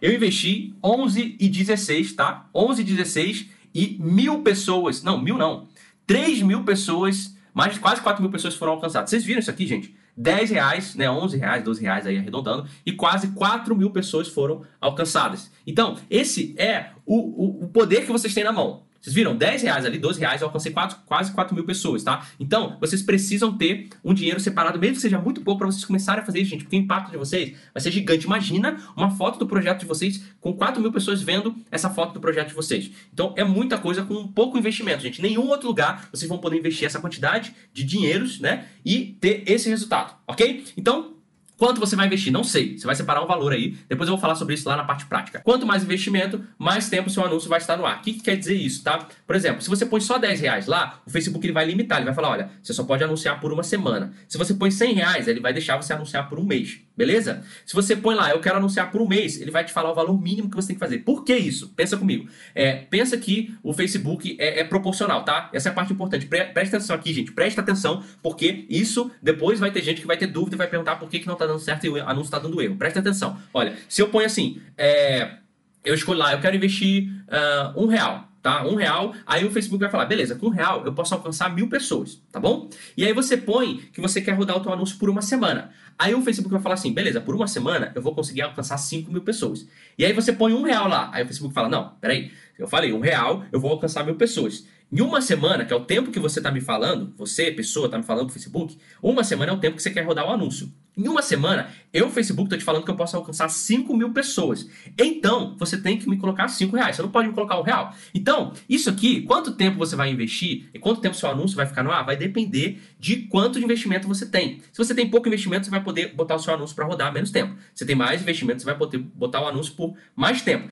eu investi 11 e 16, tá? 11 e 16 e mil pessoas, não, mil não, 3 mil pessoas, mais quase 4 mil pessoas foram alcançadas. Vocês viram isso aqui, gente? 10 reais, né, 11 reais, 12 reais aí arredondando, e quase 4 mil pessoas foram alcançadas. Então, esse é o, o, o poder que vocês têm na mão. Vocês viram? 10 reais ali, 12 reais, eu alcancei quase, quase 4 mil pessoas, tá? Então, vocês precisam ter um dinheiro separado, mesmo que seja muito pouco, para vocês começarem a fazer isso, gente, porque o impacto de vocês vai ser gigante. Imagina uma foto do projeto de vocês com 4 mil pessoas vendo essa foto do projeto de vocês. Então, é muita coisa com pouco investimento, gente. Nenhum outro lugar vocês vão poder investir essa quantidade de dinheiros, né? E ter esse resultado, ok? Então, Quanto você vai investir? Não sei. Você vai separar um valor aí. Depois eu vou falar sobre isso lá na parte prática. Quanto mais investimento, mais tempo seu anúncio vai estar no ar. O que, que quer dizer isso, tá? Por exemplo, se você põe só 10 reais lá, o Facebook ele vai limitar. Ele vai falar, olha, você só pode anunciar por uma semana. Se você põe 100 reais, ele vai deixar você anunciar por um mês. Beleza? Se você põe lá, eu quero anunciar por um mês, ele vai te falar o valor mínimo que você tem que fazer. Por que isso? Pensa comigo. É, pensa que o Facebook é, é, proporcional, tá? Essa é a parte importante. Pre presta atenção aqui, gente. Presta atenção, porque isso depois vai ter gente que vai ter dúvida e vai perguntar por que, que não tá dando certo e o anúncio está dando erro. Presta atenção. Olha, se eu ponho assim, é, eu escolho lá, eu quero investir uh, um real tá? Um real. Aí o Facebook vai falar, beleza, com um real eu posso alcançar mil pessoas, tá bom? E aí você põe que você quer rodar o teu anúncio por uma semana. Aí o Facebook vai falar assim, beleza, por uma semana eu vou conseguir alcançar 5 mil pessoas. E aí você põe um real lá. Aí o Facebook fala, não, peraí, eu falei um real, eu vou alcançar mil pessoas. Em uma semana, que é o tempo que você está me falando, você, pessoa, está me falando pro Facebook, uma semana é o tempo que você quer rodar o anúncio. Em uma semana, eu, Facebook, estou te falando que eu posso alcançar 5 mil pessoas. Então, você tem que me colocar 5 reais. Você não pode me colocar um real. Então, isso aqui, quanto tempo você vai investir e quanto tempo seu anúncio vai ficar no ar, vai depender de quanto de investimento você tem. Se você tem pouco investimento, você vai poder botar o seu anúncio para rodar menos tempo. Se tem mais investimento, você vai poder botar o anúncio por mais tempo.